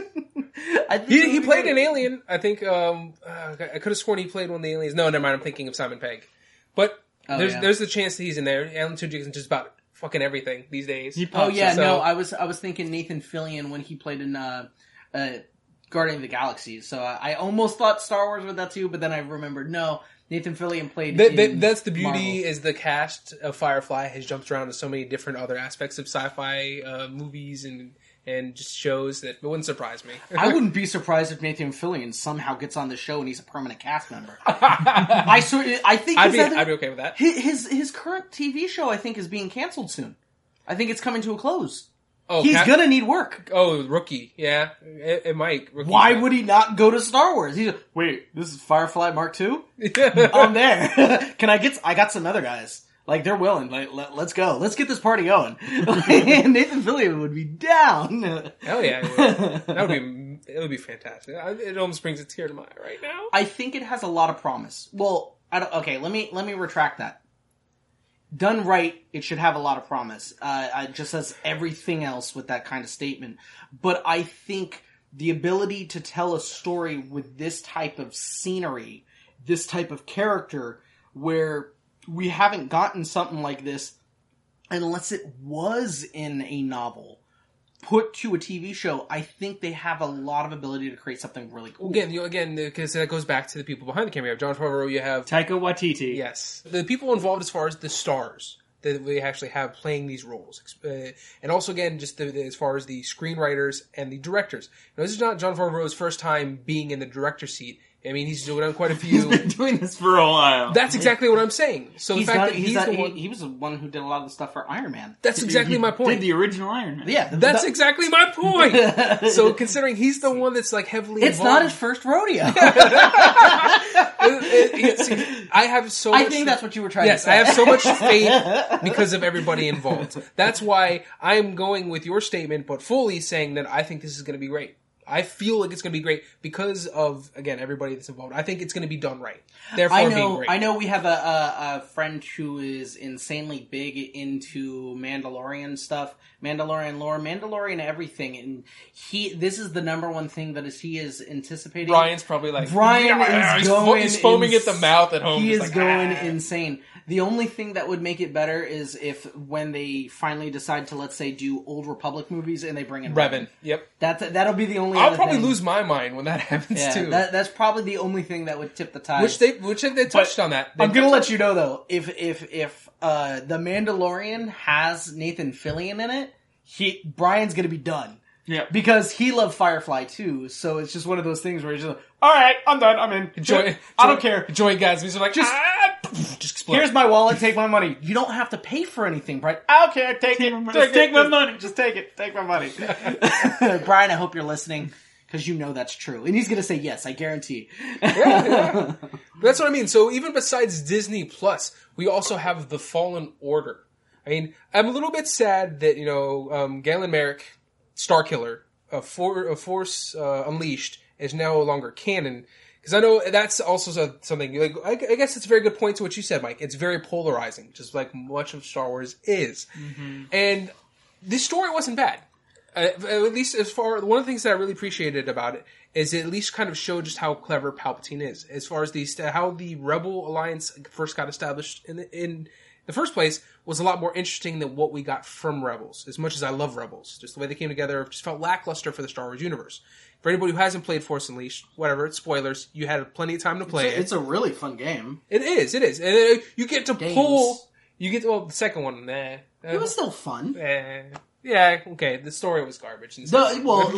<laughs> I think He, he played great. an alien. I think um, uh, I could have sworn he played one of the aliens. No, never mind. I'm thinking of Simon Pegg. But Oh, there's yeah. there's the chance that he's in there. Alan Tudyk is just about fucking everything these days. He Oh yeah, up. So- no, I was I was thinking Nathan Fillion when he played in uh, uh, Guardian of the Galaxy. So I, I almost thought Star Wars with that too, but then I remembered no, Nathan Fillion played. That- that- in that's the beauty Marvel. is the cast of Firefly has jumped around to so many different other aspects of sci-fi uh, movies and and just shows that it wouldn't surprise me. <laughs> I wouldn't be surprised if Nathan Fillion somehow gets on the show and he's a permanent cast member. <laughs> I sort I think I'd be, I'd be okay with that. his, his current TV show I think is being canceled soon. I think it's coming to a close. Oh, He's Cap- gonna need work. Oh, rookie. Yeah, it, it might. Rookie Why would he not go to Star Wars? He's like, wait, this is Firefly Mark Two. <laughs> I'm there. Can I get? I got some other guys. Like they're willing. Like let, us go. Let's get this party going. And <laughs> Nathan Fillion would be down. Hell yeah, would. that would be <laughs> it would be fantastic. It almost brings a tear to my eye right now. I think it has a lot of promise. Well, I don't, okay, let me let me retract that. Done right, it should have a lot of promise. Uh, I, just as everything else with that kind of statement. But I think the ability to tell a story with this type of scenery, this type of character, where we haven't gotten something like this unless it was in a novel put to a TV show, I think they have a lot of ability to create something really cool. Again, you again because that goes back to the people behind the camera. You have Jon Favreau. You have Taika Waititi. yes, the people involved as far as the stars that we actually have playing these roles, uh, and also again just the, the- as far as the screenwriters and the directors. Now, this is not Jon Favreau's first time being in the director seat. I mean, he's doing quite a <laughs> He's few. been doing this for a while. That's exactly what I'm saying. So He's the fact not, that he's he's, not- the he, one. he was the one who did a lot of the stuff for Iron Man. that's exactly He my Did point. the original Iron Man? Yeah, That's the- exactly my point. so <laughs> considering he's the one that's like heavily It's involved, not his first rodeo. <laughs> It- it- it's- I have so. I much think that's what you were trying Yes, to say. I have so much faith because of everybody involved. That's why I am going with your statement, but fully saying that I think this is going to be great. I feel like it's going to be great because of again everybody that's involved. I think it's going to be done right. Therefore, I being know. great. I know. We have a, a, a friend who is insanely big into Mandalorian stuff, Mandalorian lore, Mandalorian everything, and he. This is the number one thing that is he is anticipating. Brian's probably like Brian "Yeah, is going he's foaming ins- at the mouth at home. He is like, going "Ah." insane. The only thing that would make it better is if when they finally decide to let's say do old Republic movies and they bring in Revan. Yep. That's that'll be the only. I'll other probably thing. lose my mind when that <laughs> happens Yeah, too. that, that's probably the only thing that would tip the tide. which they which they touched on that. They I'm gonna let you know though, if if if uh the Mandalorian has Nathan Fillion in it, he Brian's gonna be done. Yeah. Because he loved Firefly too, so it's just one of those things where he's just like, All right, I'm done, I'm in. Joy, I don't care. Joy Gatsby's like Just- ah, <clears throat> just explode. Here's my wallet, take my money. You don't have to pay for anything, Brian. Okay, take it. my money. Just take my money. Just take it. Take my money. <laughs> Brian, I hope you're listening. Because you know that's true. And he's gonna say yes, I guarantee. <laughs> That's what I mean. So even besides Disney Plus, we also have the Fallen Order. I mean, I'm a little bit sad that you know um, Galen Marek, Starkiller, a, for, a Force uh, Unleashed, is now no longer canon. Because I know that's also something. Like, I, I guess it's a very good point to what you said, Mike. It's very polarizing, just like much of Star Wars is. And this story wasn't bad. Uh, at least as far one of the things that I really appreciated about it is it at least kind of showed just how clever Palpatine is as far as the how the Rebel Alliance first got established in the, in the first place was a lot more interesting than what we got from Rebels. As much as I love Rebels, just the way they came together just felt lackluster for the Star Wars universe. For anybody who hasn't played Force Unleashed, whatever, it's spoilers. You had plenty of time to play it. It's a really fun game. It is, it is, and uh, you get to Games. pull. You get to, well, the second one, nah. It was still fun. Eh, yeah, okay. The story was garbage. and The, well,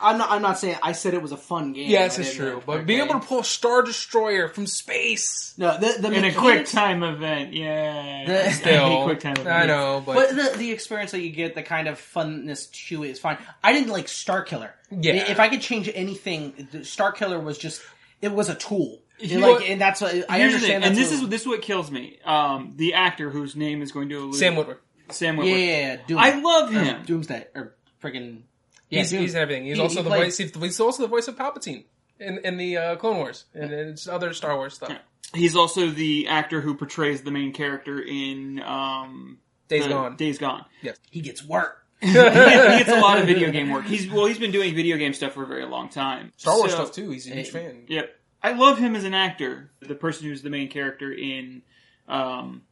I'm not. I'm not saying. I said it was a fun game. yes, it's didn't- true. But okay. being able to pull a star destroyer from space, no, the, the In a mechanics- quick time event, yeah. The- still, quick time event. I know, but, But the, the experience that you get, the kind of funness to it is fine. I didn't like Star Killer. Yeah. If I could change anything, Star Killer was just it was a tool. You like, know- and that's what I Here's the understand. and that's this what- is this is what kills me. Um, the actor whose name is going to elude Sam Woodward. Sam yeah, Witwer. yeah, yeah, Doom. I love Or him. Doomsday or friggin' yeah, he's, Doom. he's everything. He's He- also he the played- voice. He's also the voice of Palpatine in in the uh, Clone Wars and it's other Star Wars stuff. He's also the actor who portrays the main character in um, Days the- Gone. Days Gone. Yes. He gets work. <laughs> <laughs> he gets a lot of video game work. He's well, he's been doing video game stuff for a very long time. Star Wars So- stuff too. He's a huge fan. Yep, I love him as an actor. The person who's the main character in um,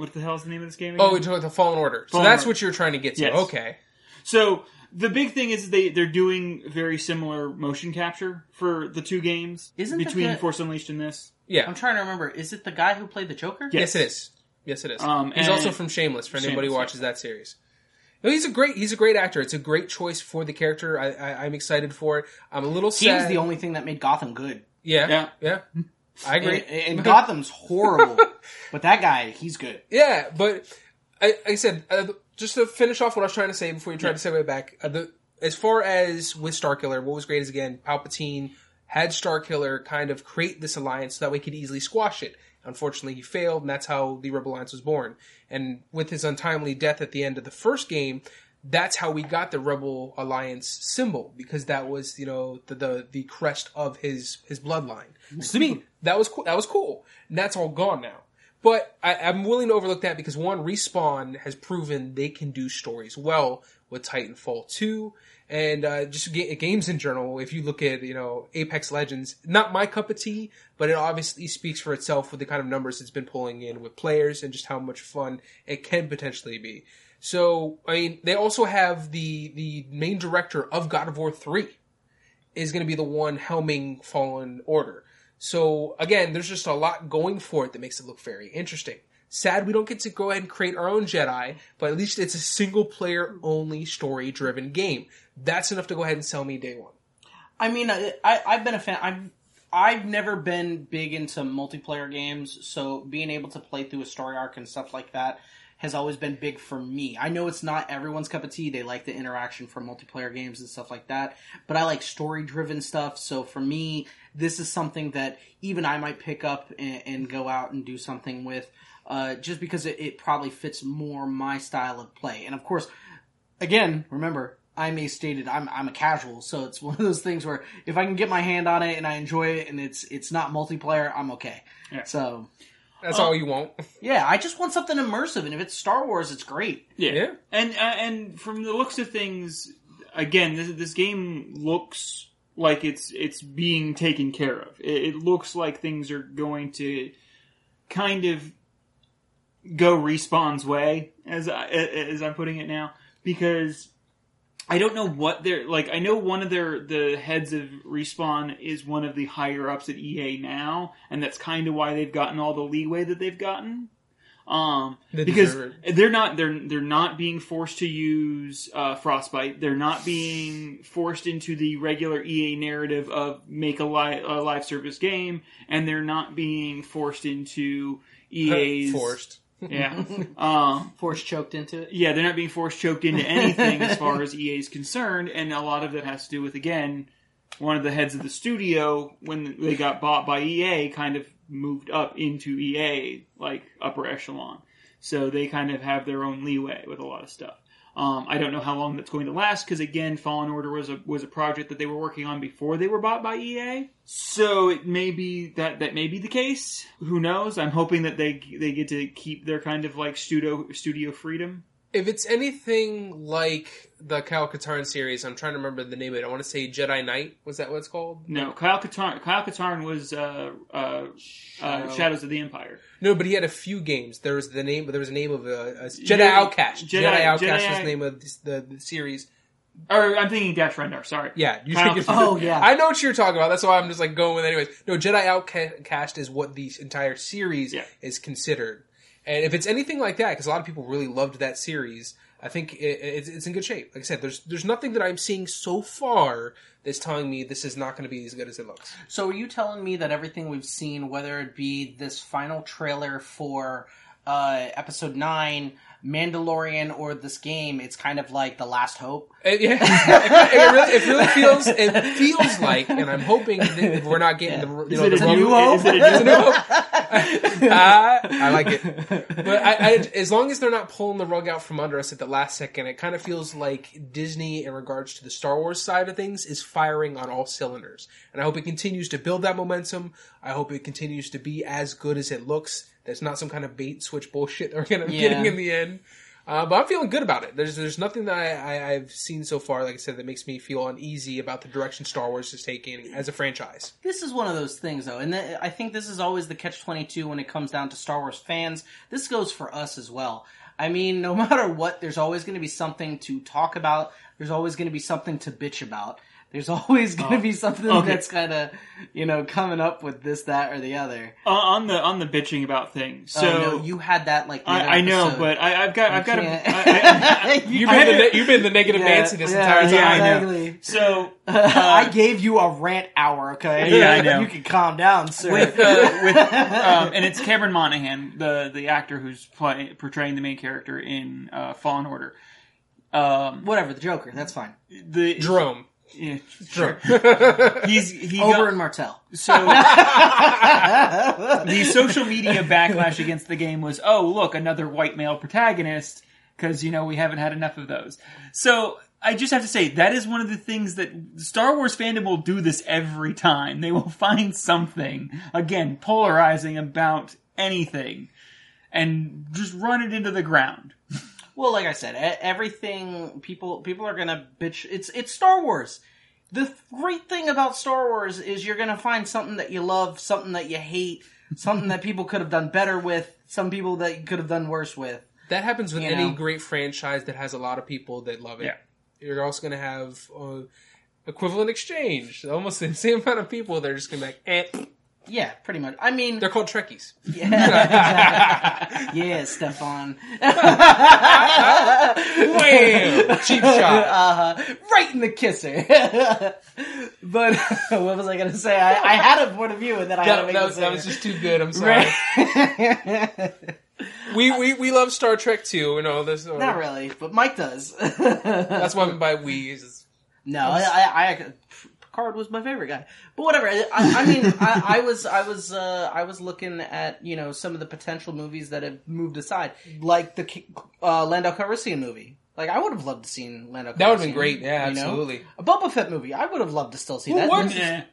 what the hell is the name of this game? Again? Oh, it's like the Fallen Order. So that's Order. what you're trying to get to. Yes. Okay. So the big thing is they they're doing very similar motion capture for the two games Isn't the between guy- Force Unleashed and this. Yeah. I'm trying to remember. Is it the guy who played the Joker? Yeah. Yes, it is. Yes, it is. Um, He's and- also from Shameless. For anybody who Shameless, watches that series. No, he's a great he's a great actor. It's a great choice for the character. I, I I'm excited for it. I'm a little He sad. was the only thing that made Gotham good. yeah, Yeah. yeah, I agree. And, and Gotham's horrible, <laughs> but that guy, he's good. Yeah, but I, like I said, uh, just to finish off what I was trying to say before you tried to segue back, uh, the, as far as with Starkiller, what was great is again, Palpatine had Starkiller kind of create this alliance so that we could easily squash it. Unfortunately, he failed, and that's how the Rebel Alliance was born. And with his untimely death at the end of the first game, that's how we got the Rebel Alliance symbol because that was, you know, the the, the crest of his his bloodline. So to me, that was cool. That was cool. And that's all gone now. But I, I'm willing to overlook that because one, Respawn has proven they can do stories well with Titanfall 2 and uh, just ga- games in general. If you look at, you know, Apex Legends, not my cup of tea, but it obviously speaks for itself with the kind of numbers it's been pulling in with players and just how much fun it can potentially be. So, I mean, they also have the, the main director of God of War 3 is going to be the one helming Fallen Order. So again, there's just a lot going for it that makes it look very interesting. Sad we don't get to go ahead and create our own Jedi, but at least it's a single player only story driven game. That's enough to go ahead and sell me day one. I mean, I, I I've been a fan. I've I've never been big into multiplayer games, so being able to play through a story arc and stuff like that has always been big for me. I know it's not everyone's cup of tea. They like the interaction from multiplayer games and stuff like that, but I like story driven stuff. So for me, this is something that even I might pick up and, and go out and do something with, uh, just because it, it probably fits more my style of play. And of course, again, remember, I may stated I'm I'm a casual, so it's <laughs> one of those things where if I can get my hand on it and I enjoy it and it's it's not multiplayer, I'm okay. Yeah. So That's all you want. <laughs> yeah, I just want something immersive, and if it's Star Wars, it's great. Yeah. Yeah. And uh, and from the looks of things, again, this this game looks like it's it's being taken care of. It, it looks like things are going to kind of go respawn's way, as I, as I'm putting it now, because I don't know what they're like. I know one of their the heads of respawn is one of the higher ups at EA now, and that's kind of why they've gotten all the leeway that they've gotten. Um, They because they're not they're they're not being forced to use uh, frostbite. They're not being forced into the regular EA narrative of make a, li- a live service game, and they're not being forced into EA's Forced. Yeah, <laughs> um, Force choked into it. yeah, they're not being forced choked into anything as far as EA is concerned, and a lot of that has to do with again one of the heads of the studio when they got bought by EA kind of moved up into EA like upper echelon, so they kind of have their own leeway with a lot of stuff. Um, I don't know how long that's going to last because again, Fallen Order was a was a project that they were working on before they were bought by EA. So it may be that that may be the case. Who knows? I'm hoping that they they get to keep their kind of like studio studio freedom. If it's anything like the Kyle Katarn series, I'm trying to remember the name of it. I want to say Jedi Knight. Was that what it's called? No, Kyle Katarn. Kyle Katarn was uh, uh, uh, Shadows of the Empire. No, but he had a few games. There was the name. There was a name of a, a Jedi Yeah, Outcast. Jedi, Jedi- Outcast was the name of this, the, the series. Or I'm thinking Dash Rendar. Sorry. Yeah, you Kyle think Katarn. Oh, yeah. I know what you're talking about. That's why I'm just like going with it anyways. No, Jedi Outcast is what the entire series Yeah. is considered. And if it's anything like that, because a lot of people really loved that series, I think it, it's, it's in good shape. Like I said, there's there's nothing that I'm seeing so far that's telling me this is not going to be as good as it looks. So are you telling me that everything we've seen, whether it be this final trailer for uh, episode nine, Mandalorian, or this game, it's kind of like the last hope? It, yeah, it, <laughs> it really, it really feels it feels like, and I'm hoping that we're not getting the you Is know it the a wrong- new hope? Is it a new new <laughs> hope? <laughs> hope. Ah, I like it, but I, I, as long as they're not pulling the rug out from under us at the last second, it kind of feels like Disney, in regards to the Star Wars side of things, is firing on all cylinders, and I hope it continues to build that momentum. I hope it continues to be as good as it looks. That's not some kind of bait switch bullshit <laughs> they're gonna Yeah. getting in the end. Uh, but I'm feeling good about it. There's there's nothing that I, I, I've seen so far, like I said, that makes me feel uneasy about the direction Star Wars is taking as a franchise. This is one of those things, though, and th- I think this is always the catch twenty two when it comes down to Star Wars fans. This goes for us as well. I mean, no <laughs> matter what, there's always going to be something to talk about. There's always going to be something to bitch about. There's <laughs> always going to Oh, be something okay. that's kind of, you know, coming up with this, that, or the other. Uh, on the on the bitching about things. So oh, no, you had that like. I, I know, but I, I've got I've got a, I, I, <laughs> You've been, the, had ne- to- you've been the negative Yeah, Nancy this yeah, entire time. yeah, I know. exactly. so <laughs> I gave you a rant hour, okay? Yeah, I know. You can calm down, sir. with uh, with um, and it's Cameron Monaghan, the the actor who's play, portraying the main character in uh, Fallen Order. Um, Whatever, the Joker, that's fine. the Jerome. yeah, Jerome. <laughs> he's he Over got, in Martell. so <laughs> the social media backlash against the game was, oh look, another white male protagonist, because you know we haven't had enough of those. So I just have to say that is one of the things that Star Wars fandom will do this every time. They will find something again polarizing about anything and just run it into the ground. <laughs> Well, like I said, e- everything people people are gonna bitch. It's it's Star Wars. The great thing about Star Wars is you're gonna find something that you love, something that you hate, something that people could have done better with, some people that you could have done worse with. That happens with You any know. great franchise that has a lot of people that love it. Yeah. You're also going to have uh, equivalent exchange. Almost the <laughs> same amount of people. They're just going to be like, eh. Yeah, pretty much. I mean, They're called Trekkies. yeah, exactly. <laughs> yeah, Stefan. Wham! Cheap shot. Uh-huh. right in the kisser. <laughs> but <laughs> what was I going to say? I, I had a point of view, and then I had to make that it was, that was just too good. I'm sorry. Right. We, we we love Star Trek too. You know this. uh, Not really, but Mike does. That's why I mean by we. is- No, I, I, I, Picard was my favorite guy. But whatever. I, I mean, <laughs> I, I was, I was, uh, I was looking at you know some of the potential movies that have moved aside, like the Ki- uh, Lando Calrissian movie. Like I would have loved to seen Lando. That would have been great. Yeah, you know? absolutely. A Boba Fett movie. I would have loved to still see Who that. wouldn't?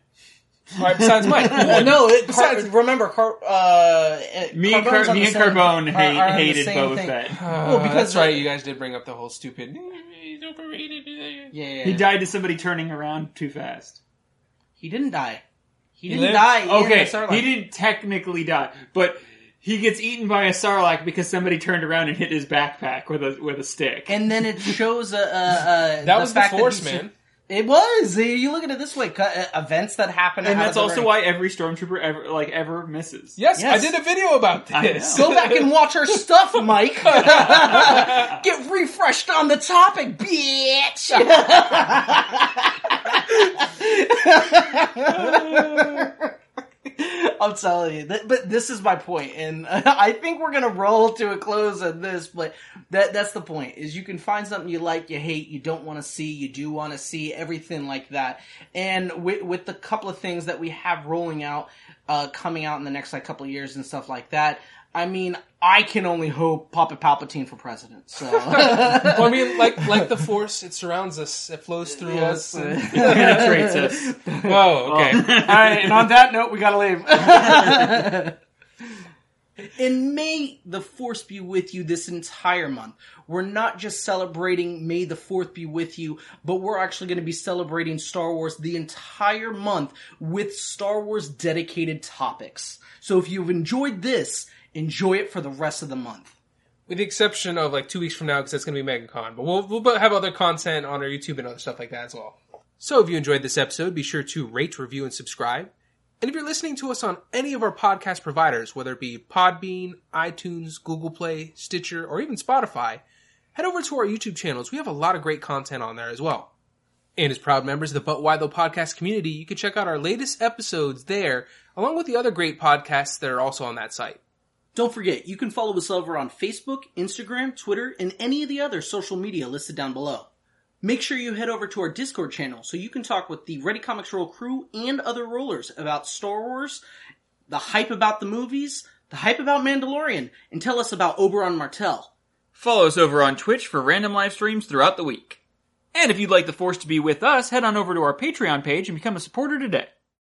All right, besides Mike. Well, <laughs> no, it, Besides- Car- remember, Car- uh, Me and, Carbone's Car- me and same- Carbone hate, are on the hated same Boba thing. Fett. Uh, Well, because that's right. You guys did bring up the whole stupid. He's overrated. Yeah, He died to somebody turning around too fast. He didn't die. He He didn't lived? die. Okay, the he didn't technically die, but he gets eaten by a sarlacc because somebody turned around and hit his backpack with a with a stick. And then it shows a, a, a That the was the fact Force, he sur- man. It was. You look at it this way: cu- uh, events that happen, and out that's of the also ring. why every stormtrooper ever like ever misses. Yes, Yes. I did a video about I this. Go back and watch our stuff, Mike. <laughs> Get refreshed on the topic, bitch. <laughs> <laughs> <laughs> I'm telling you, but this is my point, and <laughs> I think we're gonna roll to a close on this. But that that's the point: is you can find something you like, you hate, you don't want to see, you do want to see, everything like that. And with with the couple of things that we have rolling out, uh, coming out in the next like couple of years and stuff like that. I mean, I can only hope Papa Palpatine for president. So <laughs> well, I mean, like like the Force, it surrounds us, it flows through Yes. us. and- <laughs> Penetrates us. <laughs> oh, okay. All right, and on that note, we gotta leave. And may the Force be with you this entire month. We're not just celebrating May the 4th be with you, but we're actually going to be celebrating Star Wars the entire month with Star Wars dedicated topics. So if you've enjoyed this, enjoy it for the rest of the month. With the exception of like two weeks from now, because that's going to be MegaCon. But we'll, we'll have other content on our YouTube and other stuff like that as well. So if you enjoyed this episode, be sure to rate, review, and subscribe. And if you're listening to us on any of our podcast providers, whether it be Podbean, iTunes, Google Play, Stitcher, or even Spotify, head over to our YouTube channels. We have a lot of great content on there as well. And as proud members of the But Why Though podcast community, you can check out our latest episodes there, along with the other great podcasts that are also on that site. Don't forget, you can follow us over on Facebook, Instagram, Twitter, and any of the other social media listed down below. Make sure you head over to our Discord channel so you can talk with the Ready Comics Roll crew and other rollers about Star Wars, the hype about the movies, the hype about Mandalorian, and tell us about Oberyn Martell. Follow us over on Twitch for random live streams throughout the week. And if you'd like the Force to be with us, head on over to our Patreon page and become a supporter today.